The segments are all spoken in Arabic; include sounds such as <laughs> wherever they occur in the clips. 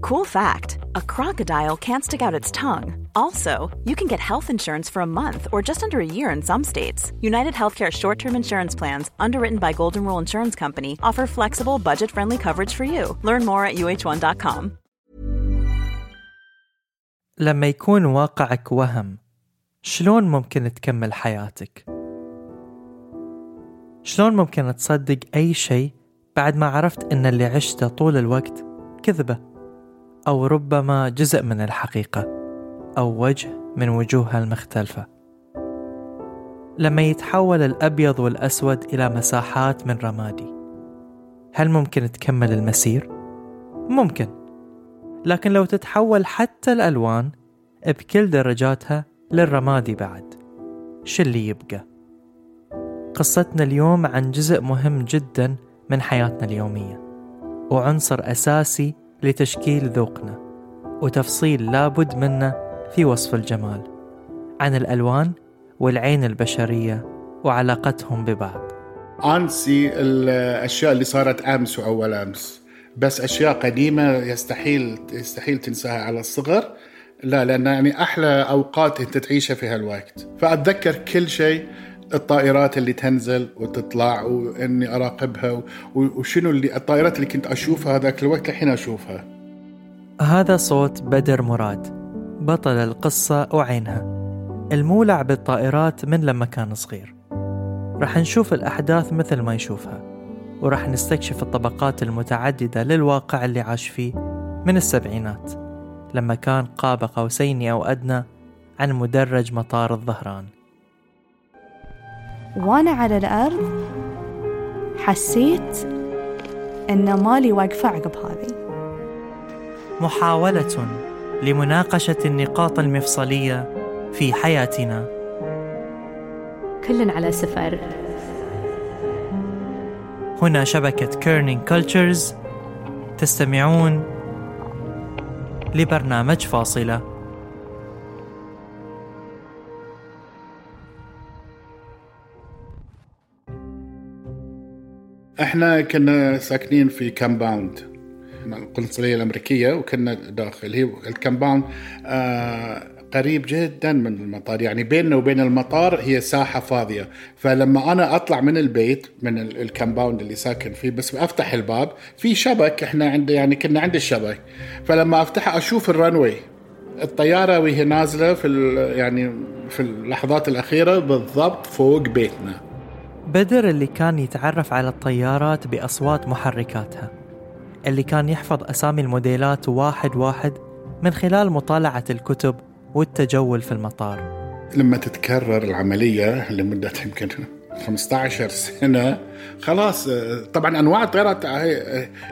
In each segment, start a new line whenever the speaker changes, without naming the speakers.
Cool fact a crocodile can't stick out its tongue. Also, you can get health insurance for a month or just under a year in some states. United Healthcare short term insurance plans, underwritten by Golden Rule Insurance Company, offer flexible, budget friendly coverage for you. Learn more at uh1.com.
لما يكون واقعك وهم شلون ممكن تكمل حياتك؟ شلون ممكن تصدق أي شيء بعد ما عرفت إن اللي عشته طول الوقت كذبة أو ربما جزء من الحقيقة أو وجه من وجوهها المختلفة لما يتحول الأبيض والأسود إلى مساحات من رمادي هل ممكن تكمل المسير؟ ممكن لكن لو تتحول حتى الألوان بكل درجاتها للرمادي بعد شو اللي يبقى؟ قصتنا اليوم عن جزء مهم جدا من حياتنا اليومية وعنصر أساسي لتشكيل ذوقنا وتفصيل لابد منه في وصف الجمال عن الألوان والعين البشرية وعلاقتهم ببعض.
انسي الأشياء اللي صارت أمس وأول أمس بس أشياء قديمة يستحيل يستحيل تنساها على الصغر. لا لأن يعني أحلى أوقات أنت تعيشها في هالوقت. فأتذكر كل شيء الطائرات اللي تنزل وتطلع وإني أراقبها وشنو اللي الطائرات اللي كنت أشوفها هذاك الوقت الحين أشوفها.
هذا صوت بدر مراد. بطل القصة وعينها. المولع بالطائرات من لما كان صغير. راح نشوف الأحداث مثل ما يشوفها وراح نستكشف الطبقات المتعددة للواقع اللي عاش فيه من السبعينات لما كان قاب قوسين أو أدنى عن مدرج مطار الظهران.
وأنا على الأرض حسيت إن مالي واقفة عقب هذه.
محاولة لمناقشة النقاط المفصلية في حياتنا.
كل على سفر.
هنا شبكة Kerning Cultures تستمعون لبرنامج فاصلة.
إحنا كنا ساكنين في compound القنصليه الأمريكية وكنا داخل. هي ال compound آه قريب جدا من المطار. يعني بيننا وبين المطار هي ساحة فاضية. فلما أنا أطلع من البيت من ال- ال compound اللي ساكن فيه بس أفتح الباب في شبك. إحنا عند يعني كنا عند الشبك. فلما افتحه أشوف الرنوي الطيارة وهي نازلة في يعني في اللحظات الأخيرة بالضبط فوق بيتنا.
بدر اللي كان يتعرف على الطيارات بأصوات محركاتها اللي كان يحفظ أسامي الموديلات واحد واحد من خلال مطالعة الكتب والتجول في المطار.
لما تتكرر العملية لمدة يمكن 15 سنة خلاص طبعا أنواع الطيارات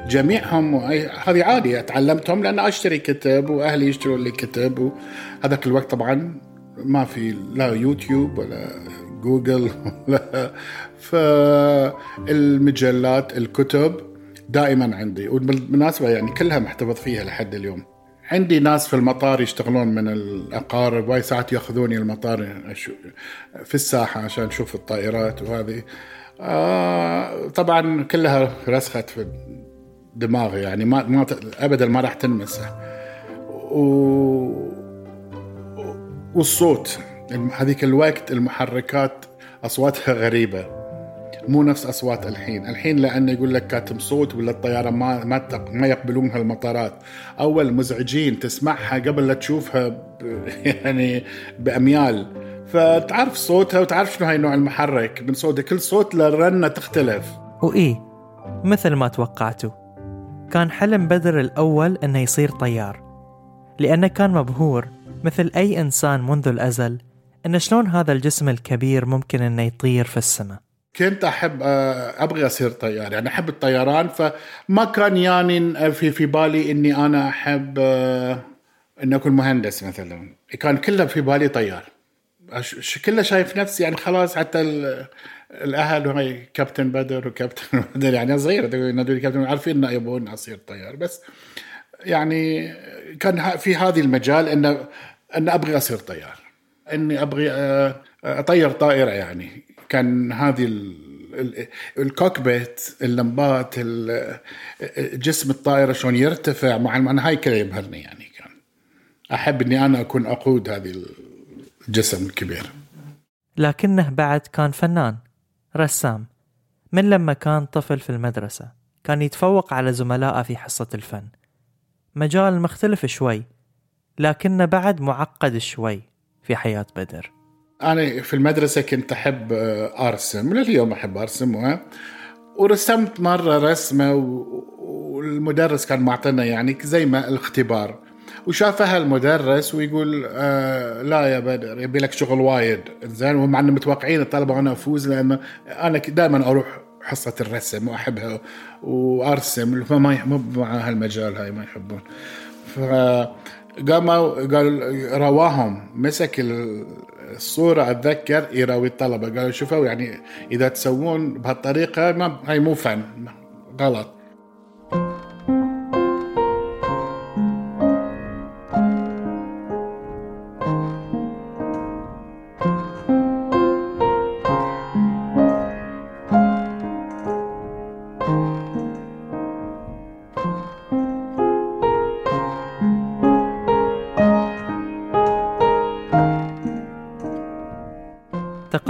جميعهم هذه عادي تعلمتهم لأن أشتري كتب وأهلي يشتروا لي كتب وهذاك الوقت طبعا ما في لا يوتيوب ولا جوجل. ولا <laughs> فالمجلات الكتب دائما عندي وبالمناسبة يعني كلها محتفظ فيها لحد اليوم. عندي ناس في المطار يشتغلون من الأقارب واي ساعات يأخذوني المطار في الساحة عشان أشوف الطائرات وهذه. آه طبعا كلها رسخت في دماغي يعني ما, ما أبدا ما راح تنمسح و... والصوت هذيك الوقت المحركات أصواتها غريبة. مو نفس أصوات الحين، الحين لأنه يقول لك كاتم صوت ولا الطيارة ما ما ما يقبلونها المطارات، أول مزعجين تسمعها قبل لا تشوفها ب <laughs> يعني بأميال، فتعرف صوتها وتعرف شنو هاي نوع المحرك. من صوتها، كل صوت له رنة تختلف.
وإيه مثل ما توقعتوا كان حلم بدر الأول إنه يصير طيار. لأنه كان مبهور مثل أي إنسان منذ الأزل. إن شلون هذا الجسم الكبير ممكن إنه يطير في السماء؟
كنت أحب آه، أبغى أصير طيار يعني أحب الطيران فما كان يعني في في بالي إني أنا أحب آه، إني أكون مهندس مثلا. كان كله في بالي طيار. كله شايف نفسي يعني خلاص حتى الأهل هاي كابتن بدر وكابتن <laughs> بدر يعني صغير كابتن عارفين إنه يبون أصير طيار. بس يعني كان في هذه المجال ان إن أبغي أصير طيار. إني أبغي آه، أطير طائرة يعني. كان هذه الكوكبيت اللمبات جسم الطائرة شلون يرتفع مع أنا هاي كذا يبهرني يعني. كان أحب إني أنا أكون أقود هذه الجسم الكبير.
لكنه بعد كان فنان رسام من لما كان طفل في المدرسة. كان يتفوق على زملائه في حصة الفن. مجال مختلف شوي لكنه بعد معقد شوي. في حياة بدر.
أنا في المدرسة كنت أحب آه، أرسم. لليوم أحب أرسم ورسمت مرة رسمة والمدرس كان معطينا يعني زي ما الاختبار. وشافها المدرس ويقول آه لا يا بدر يبي لك شغل وايد. زين ومع إنه متوقعين الطلبة أنا أفوز لأنه أنا دائما أروح حصة الرسم وأحبها وأرسم. فما مو مع هالمجال هاي ما يحبون. ف قاموا قال رواهم مسك الصورة أتذكر يراوي الطلبة. قالوا شوفوا يعني إذا تسوون بهالطريقة ما هاي مو فن غلط.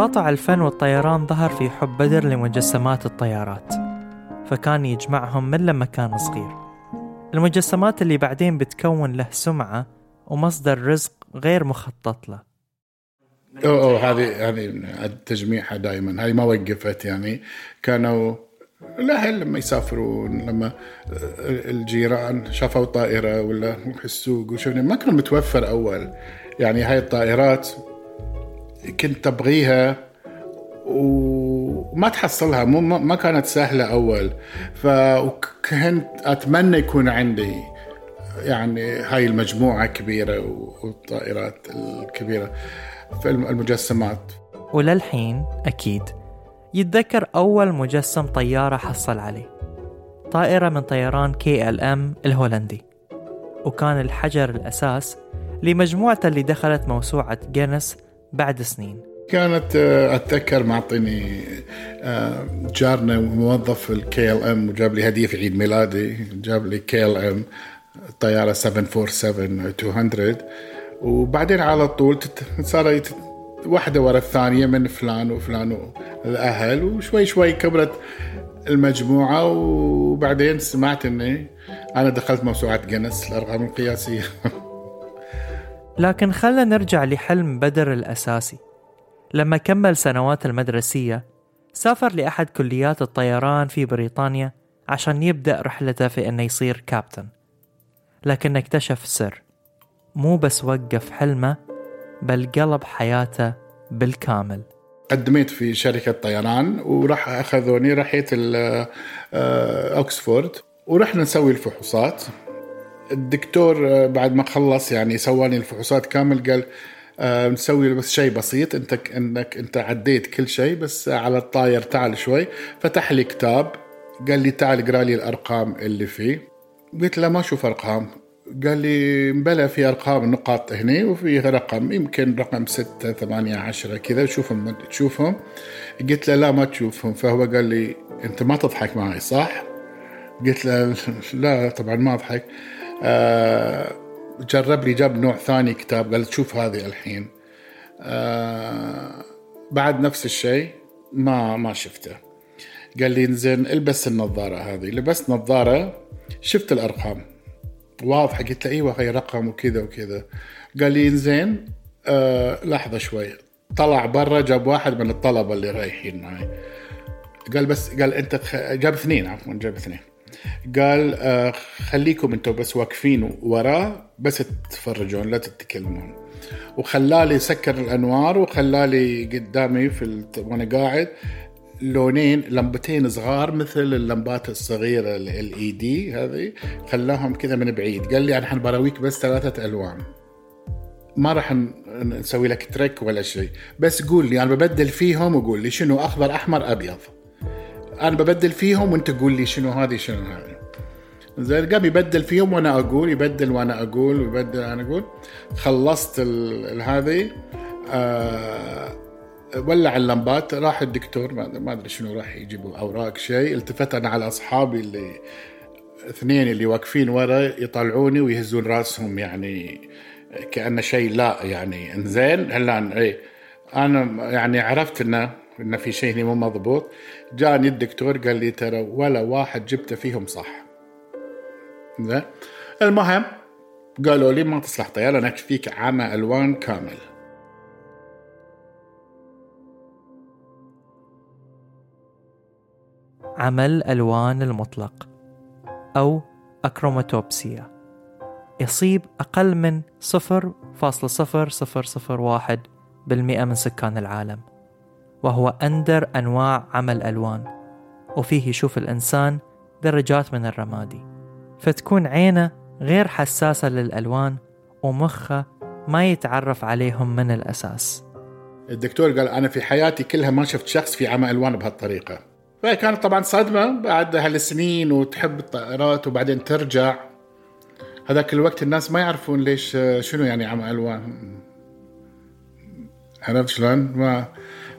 تقاطع الفن والطيران ظهر في حب بدر لمجسمات الطيارات فكان يجمعهم من لما كان صغير. المجسمات اللي بعدين بتكون له سمعة ومصدر رزق غير مخطط له.
أوه, أوه هذه يعني تجميعها دائما هاي ما وقفت يعني. كانوا الاهل لما يسافرون لما الجيران شافوا طائرة ولا السوق وشوفنا ما كان متوفر أول. يعني هاي الطائرات كنت ابغيها وما تحصلها مو ما كانت سهلة أول. فكنت أتمنى يكون عندي يعني هاي المجموعة كبيرة والطائرات الكبيرة في المجسمات.
وللحين أكيد يتذكر أول مجسم طيارة حصل عليه. طائرة من طيران كي إل إم الهولندي. وكان الحجر الأساس لمجموعته اللي دخلت موسوعة جينيس بعد سنين.
كانت آه، أتذكر معطيني آه، جارنا موظف ال KLM وجاب لي هدية في عيد ميلادي جاب لي KLM طيارة 747 200 وبعدين على طول صار واحدة ورا الثانية من فلان وفلان الأهل وشوي شوي كبرت المجموعة. وبعدين سمعت أني أنا دخلت موسوعة جنس الأرقام القياسية. <laughs>
لكن خلنا نرجع لحلم بدر الأساسي. لما كمل سنوات المدرسية سافر لأحد كليات الطيران في بريطانيا عشان يبدأ رحلته في أنه يصير كابتن. لكن اكتشف سر. مو بس وقف حلمه بل قلب حياته بالكامل.
قدمت في شركة طيران وراح أخذوني رحيت أوكسفورد ورحنا نسوي الفحوصات. الدكتور آه، بعد ما خلص يعني سواني الفحوصات كامل قال آه نسوي بس شيء بسيط انت انك انت عديت كل شيء بس على الطاير تعال شوي. فتح لي كتاب قال لي تعال اقرأ لي الأرقام اللي فيه. قلت له ما أشوف أرقام. قال لي مبلا في أرقام نقاط هنا وفي رقم يمكن رقم ستة ثمانية عشرة كذا تشوفهم تشوفهم قلت له لا ما تشوفهم. فهو قال لي أنت ما تضحك معي صح؟ قلت له لا طبعا ما أضحك. آه جرب لي جاب نوع ثاني كتاب قال شوف هذه الحين. آه بعد نفس الشيء ما ما شفته. قال لي انزين البس النظارة هذه. لبست نظارة شفت الأرقام. واضحة قلت له أيوة هي رقم وكذا وكذا. قال لي انزين آه لحظة شوي. طلع برا جاب واحد من الطلبة اللي رايحين معي. قال بس قال أنت جاب اثنين عفوا جاب اثنين. قال آه خليكم أنتم بس واقفين وراه بس تتفرجون لا تتكلمون. وخلالي سكر الأنوار وخلالي قدامي في الت... وأنا قاعد لونين لمبتين صغار مثل اللمبات الصغيرة ال LED هذه. خلاهم كذا من بعيد. قال لي أنا حنبراويك بس ثلاثة ألوان. ما راح نسوي لك تريك ولا شيء. بس قول لي أنا ببدل فيهم وقول لي شنو أخضر أحمر أبيض. أنا ببدل فيهم وأنت قول لي شنو هذه شنو هذه. زين قام يبدل فيهم وأنا أقول يبدل وأنا أقول ويبدل أنا أقول. خلصت هذه. آه ولع اللمبات راح الدكتور ما ادري شنو راح يجيبوا أوراق شيء. التفت أنا على أصحابي اللي اثنين اللي واقفين ورا يطلعوني ويهزون راسهم يعني كأنه شيء لا يعني. إنزين هلا اي أنا يعني عرفت إنه انه في شيء مو مضبوط. جاني الدكتور قال لي ترى ولا واحد جبته فيهم صح. زين المهم قالوا لي ما تصلح طيارة أنا فيك عمى ألوان كامل.
عمل الألوان المطلق أو أكروماتوبسيا. يصيب أقل من 0.0001 بالمئة من سكان العالم. وهو أندر أنواع عمل الألوان وفيه يشوف الإنسان درجات من الرمادي. فتكون عينه غير حساسة للألوان ومخه ما يتعرف عليهم من الأساس.
الدكتور قال أنا في حياتي كلها ما شفت شخص في عمى ألوان بهالطريقة. فكانت طبعا صدمة بعد هالسنين وتحب الطائرات وبعدين ترجع. هذاك الوقت الناس ما يعرفون ليش شنو يعني عمى ألوان. عرفت شلون؟ ما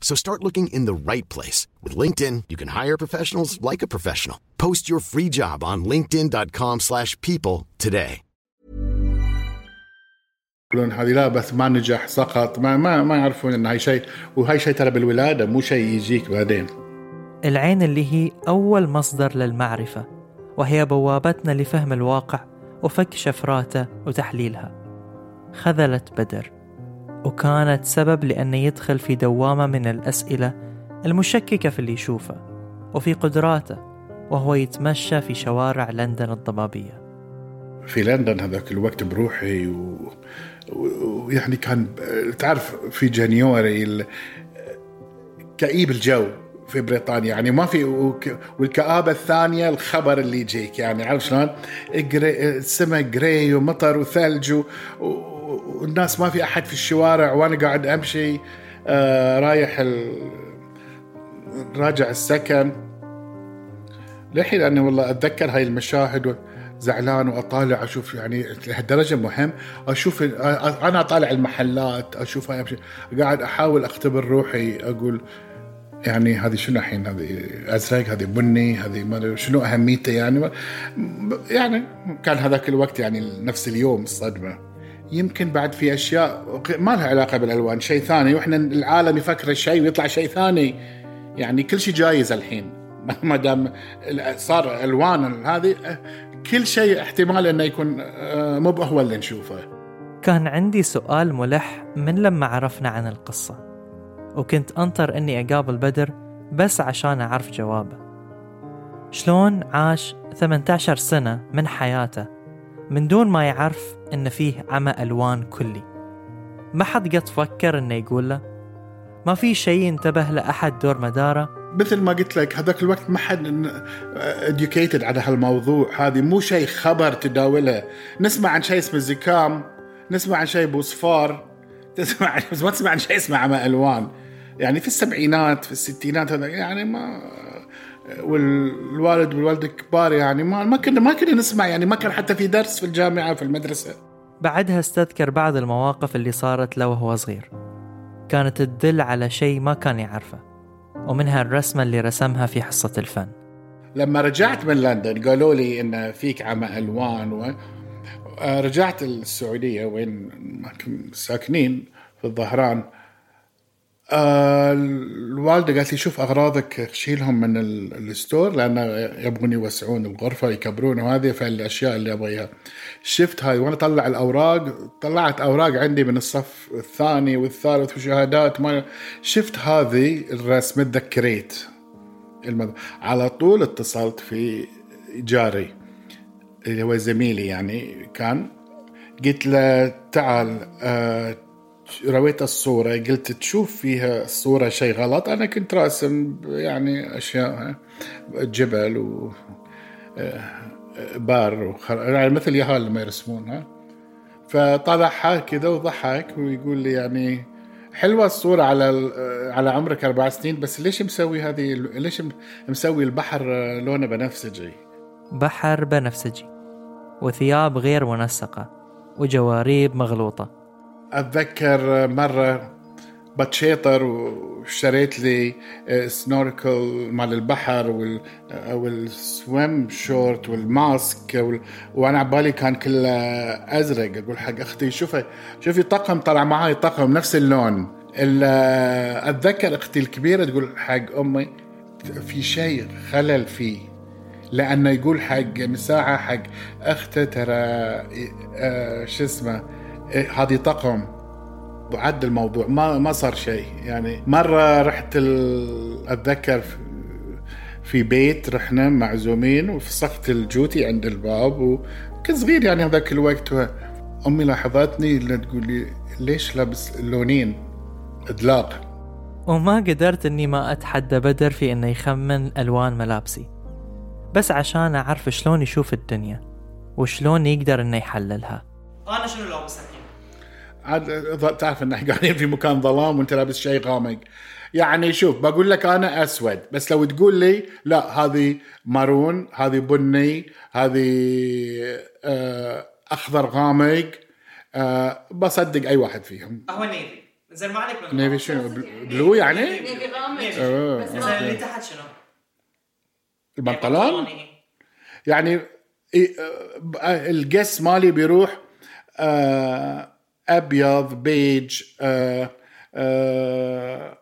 So start looking in the right place. With LinkedIn, you can hire professionals like a professional. Post your free job on linkedin.com slash people today.
يقولون هذه لا بس ما نجح سقط ما ما ما يعرفون إن هاي شيء وهاي شيء ترى بالولادة مو شيء يجيك بعدين.
العين اللي هي أول مصدر للمعرفة وهي بوابتنا لفهم الواقع وفك شفراته وتحليلها خذلت بدر وكانت سبب لأنه يدخل في دوامة من الأسئلة المشككة في اللي يشوفه وفي قدراته وهو يتمشى في شوارع لندن الضبابية.
في لندن هذاك الوقت بروحي و... ويعني كان تعرف في جانيوري كئيب الجو في بريطانيا. يعني ما في والكآبة الثانية الخبر اللي يجيك. يعني عارف شلون؟ السماء جراي ومطر وثلج و... والناس ما في أحد في الشوارع وأنا قاعد أمشي آه رايح ال... راجع السكن. للحين أنا والله أتذكر هاي المشاهد زعلان وأطالع أشوف يعني لهالدرجة مهم. أشوف أنا أطالع المحلات أشوف هاي قاعد أحاول أختبر روحي أقول يعني هذه شنو الحين؟ هذه ازرق هذه بني هذه ما شنو اهميته يعني؟ يعني كان هذاك الوقت يعني نفس اليوم الصدمة. يمكن بعد في أشياء ما لها علاقة بالألوان شيء ثاني. وإحنا العالم يفكر شيء ويطلع شيء ثاني. يعني كل شيء جايز الحين. <laughs> ما دام صار ألوان هذه كل شيء احتمال إنه يكون مو هو اللي نشوفه.
كان عندي سؤال ملح من لما عرفنا عن القصة. وكنت أنطر أني أقابل بدر بس عشان أعرف جوابه. شلون عاش 18 سنة من حياته؟ من دون ما يعرف إن فيه عمى ألوان كلي. ما حد قد فكر إنه يقول له ما في شيء ينتبه لأحد دور مدارة؟
مثل ما قلت لك هذاك الوقت ما حد educated على هالموضوع. هذه مو شيء خبر تداوله. نسمع عن شيء اسمه زكام نسمع عن شيء بوصفار <laughs> تسمع بس ما تسمع عن شيء اسمه عمى ألوان. يعني في السبعينات في الستينات هذا يعني ما والوالد والوالدة كبار يعني ما ما كنا ما كنا نسمع يعني ما كان حتى في درس في الجامعة في المدرسة.
بعدها استذكر بعض المواقف اللي صارت له وهو صغير. كانت تدل على شيء ما كان يعرفه ومنها الرسمة اللي رسمها في حصة الفن.
لما رجعت من لندن قالوا لي إن فيك عمى ألوان و... آه، رجعت السعودية وين ساكنين في الظهران. الوالدة قالت لي شوف أغراضك شيلهم من الستور لأن يبغون يوسعون الغرفه يكبرون وهذه فالأشياء اللي أبغيها. شفت هاي وأنا طلع الأوراق طلعت أوراق عندي من الصف الثاني والثالث وشهادات ما شفت هذه الرسمه تذكريت المد... على طول اتصلت في جاري اللي هو زميلي يعني كان. قلت له تعال آه رويت الصورة قلت تشوف فيها الصورة شيء غلط أنا كنت راسم يعني أشياء جبل و بار يعني مثل يهال لما يرسمونها فطلع كذا وضحك ويقول لي يعني حلوة الصورة على على عمرك أربع سنين بس ليش مسوي هذه ليش مسوي البحر لونه بنفسجي؟
بحر بنفسجي وثياب غير منسقة وجواريب مغلوطة
أتذكر مرة بتشيطر واشتريت لي سنوركل مال البحر والسويم شورت والماسك وأنا عبالي كان كله أزرق. أقول حق أختي شوفي شوفي طقم طلع معاي طقم نفس اللون. أتذكر أختي الكبيرة تقول حق أمي في شيء خلل فيه. لأنه يقول حق مساعه حق أخته ترى آه، شو اسمه هذه طقم بعد الموضوع ما ما صار شيء. يعني مرة رحت أتذكر في بيت رحنا معزومين وفسخت الجوتي عند الباب وكنت صغير يعني هذاك الوقت. امي لاحظتني تقول لي ليش لابس لونين إدلاق؟
وما قدرت إني ما أتحدى بدر في إنه يخمن ألوان ملابسي. بس عشان أعرف شلون يشوف الدنيا وشلون يقدر إنه يحللها.
أنا شنو لابس
عاد تعرف ان إحنا قاعدين في مكان ظلام وأنت لابس شيء غامق. يعني شوف بقول لك أنا أسود بس لو تقول لي لا هذه مارون هذه بني هذه آه، أخضر غامق آه، بصدق أي واحد فيهم.
هو navy. زين ما عليك
navy شنو؟ blue يعني؟
navy غامق. آه، بس اللي تحت شنو؟
البنطلون؟ يعني القس مالي بيروح آه أبيض بيج آه آه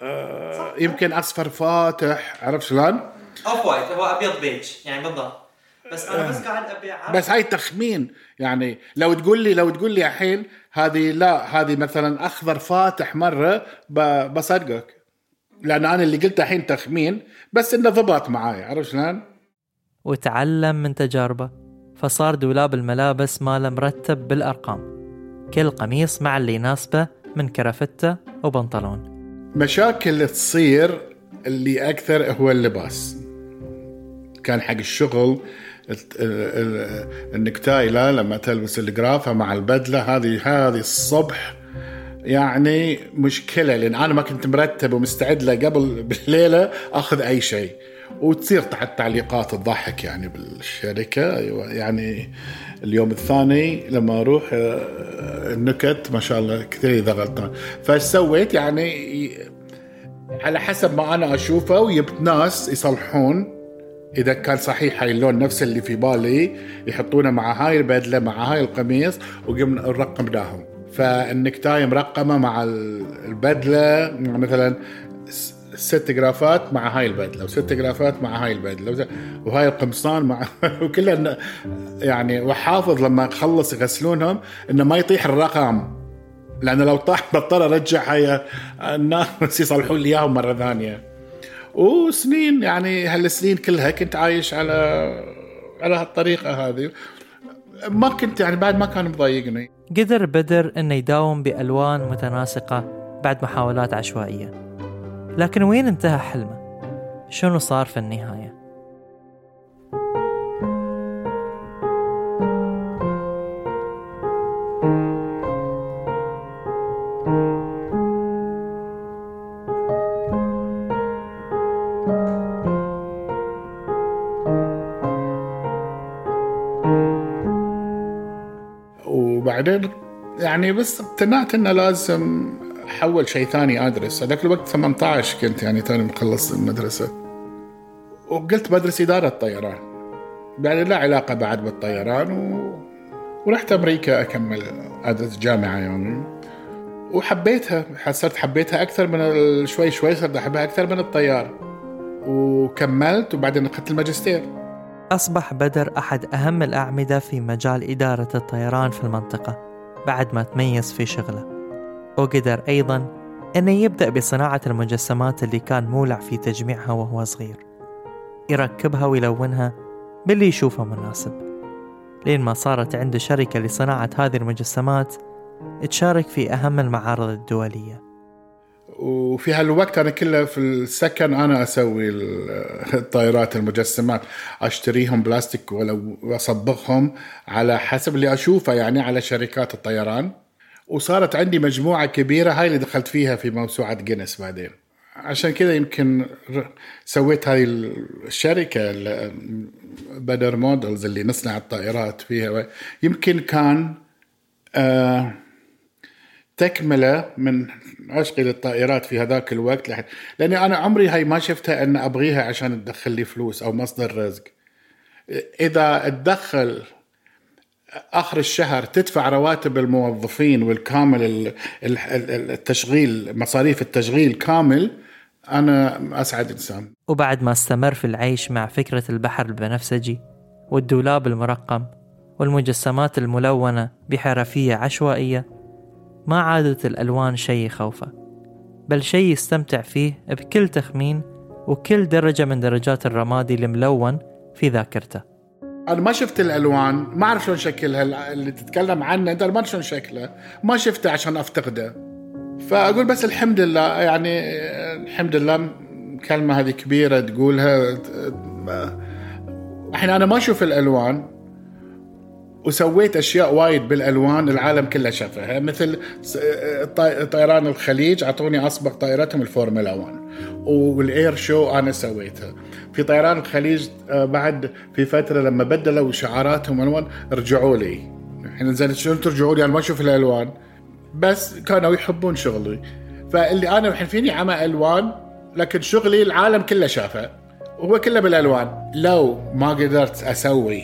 آه يمكن أصفر فاتح. عرفت شلون؟
off-white هو أبيض بيج يعني بالضبط. بس أنا بس قاعد أبي
بس هاي تخمين يعني لو تقول لي لو تقول لي الحين هذه لا هذه مثلا أخضر فاتح مرة بصدقك. لأن أنا اللي قلته الحين تخمين بس إنه ضبط معاي. عرفت شلون؟
وتعلم من تجاربه فصار دولاب الملابس ماله مرتب بالأرقام. كل قميص مع اللي يناسبه من كرافتة وبنطلون.
مشاكل تصير اللي أكثر هو اللباس. كان حق الشغل النكتاي لا لما تلبس الجرافة مع البدلة هذه هذه الصبح يعني مشكلة لأن أنا ما كنت مرتب ومستعد له قبل <laughs> بالليلة أخذ أي شيء. وتصير تحت تعليقات تضحك يعني بالشركة. يعني اليوم الثاني لما أروح آه، النكت ما شاء الله كثير اذا غلطان فايش سويت؟ يعني على حسب ما أنا أشوفه وجبت ناس يصلحون. إذا كان صحيح هاي اللون نفس اللي في بالي يحطونه مع هاي البدله مع هاي القميص وقمنا نرقمناهم فالنكتاي مرقمة مع البدلة. مثلا ست جرافات مع هاي البدلة وست جرافات مع هاي البدلة وهاي القمصان مع <laughs> وكلها يعني وحافظ لما خلص يغسلونهم إنه ما يطيح الرقم لأنه لو طاح بضطر أرجع هاي الناس <laughs> يصلحون لي إياهم مرة ثانية. وسنين يعني هالسنين كلها كنت عايش على على هالطريقة هذه. ما كنت يعني بعد ما كان مضايقني.
قدر بدر إنه يداوم بألوان متناسقة بعد محاولات عشوائية. لكن وين انتهى حلمه؟ شنو صار في النهاية؟
وبعدين يعني بس اقتنعت إنه لازم احول شيء ثاني أدرس. هذاك الوقت 18 كنت يعني توني مخلص المدرسة. وقلت بدرس إدارة طيران. يعني لا علاقة بعد بالطيران و... ورحت أمريكا أكمل أدرس جامعة يعني. وحبيتها حسيت حبيتها أكثر من ال- شوي شوي صرت أحبها أكثر من الطيار. وكملت وبعدين أخذت الماجستير.
أصبح بدر أحد أهم الأعمدة في مجال إدارة الطيران في المنطقة بعد ما تميز في شغله. وقدر أيضا أنه يبدأ بصناعة المجسمات اللي كان مولع في تجميعها وهو صغير. يركبها ويلونها باللي يشوفه مناسب. لين ما صارت عنده شركة لصناعة هذه المجسمات تشارك في أهم المعارض الدولية.
وفي هالوقت أنا كله في السكن أنا أسوي ال- الطائرات المجسمات. أشتريهم بلاستيك ولو واصبغهم على حسب اللي أشوفه يعني على شركات الطيران. وصارت عندي مجموعة كبيرة هاي اللي دخلت فيها في موسوعة جينيس بعدين. عشان كذا يمكن سويت هذه الشركة ال- Bader Models اللي نصنع الطائرات فيها. يمكن كان آه تكملة من عشقي للطائرات في هذاك الوقت لأني أنا عمري هاي ما شفتها إن أبغيها عشان تدخل لي فلوس أو مصدر رزق. إذا تدخل آخر الشهر تدفع رواتب الموظفين والكامل ال- ال- ال- التشغيل مصاريف التشغيل كامل. أنا أسعد إنسان.
وبعد ما استمر في العيش مع فكرة البحر البنفسجي والدولاب المرقم والمجسمات الملونة بحرفية عشوائية ما عادت الألوان شيء يخوفه بل شيء يستمتع فيه بكل تخمين وكل درجة من درجات الرمادي الملون في ذاكرته.
أنا ما شفت الألوان ما أعرف شلون شكلها اللي تتكلم عنه أنت ما شلون شكله ما شفته عشان أفتقده. فأقول بس الحمد لله يعني الحمد لله كلمة هذه كبيرة تقولها. الحين أنا ما أشوف الألوان وسويت أشياء وايد بالألوان العالم كله شافها. مثل طيران الخليج أعطوني اصبغ طائرتهم الفورمولا 1 وال air show أنا سويتها في طيران الخليج آه، بعد في فترة لما بدلوا شعاراتهم ألوان رجعوا لي. الحين زين شلون ترجعوا لي؟ أنا ما أشوف الالوان بس كانوا يحبون شغلي. فاللي أنا الحين فيني عمى ألوان لكن شغلي العالم كله شافه. وهو كله بالألوان. لو ما قدرت أسوي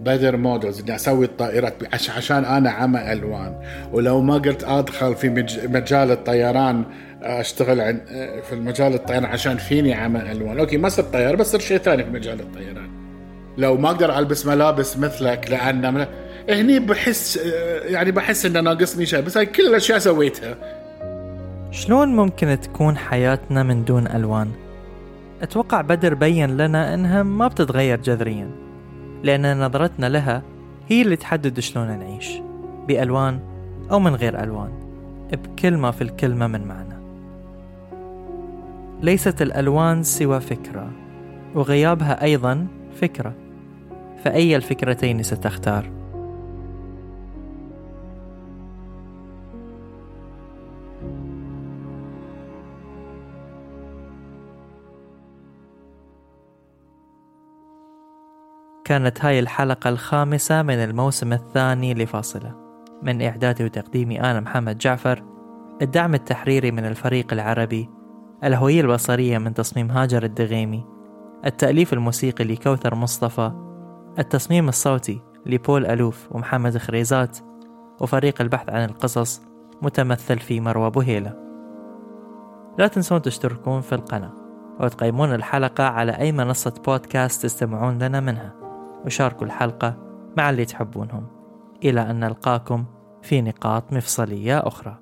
Bader Models إني أسوي الطائرات عش- عشان أنا عمى ألوان. ولو ما قلت أدخل في مج- مجال الطيران أشتغل عن في المجال الطيران عشان فيني عمى ألوان أوكي ما صرت طيار بس صرت شيء ثاني في مجال الطيران لو ما أقدر ألبس ملابس مثلك لأن. هني بحس يعني بحس إنه ناقصني شيء بس هاي كل الأشياء سويتها
شلون ممكن تكون حياتنا من دون ألوان؟ أتوقع بدر بين لنا إنها ما بتتغير جذريا لأن نظرتنا لها هي اللي تحدد شلون نعيش بألوان أو من غير ألوان بكل ما في الكلمة من معنى ليست الألوان سوى فكرة وغيابها أيضا فكرة فأي الفكرتين ستختار؟ كانت هاي الحلقة الخامسة من الموسم الثاني لفاصلة من إعدادي وتقديمي أنا محمد جعفر الدعم التحريري من الفريق العربي الهوية البصرية من تصميم هاجر الدغيمي التأليف الموسيقي لكوثر مصطفى التصميم الصوتي لبول ألوف ومحمد خريزات وفريق البحث عن القصص متمثل في مروى بوهيلة. لا تنسون تشتركون في القناة وتقيمون الحلقة على أي منصة بودكاست تستمعون لنا منها وشاركوا الحلقة مع اللي تحبونهم. إلى أن نلقاكم في نقاط مفصلية أخرى.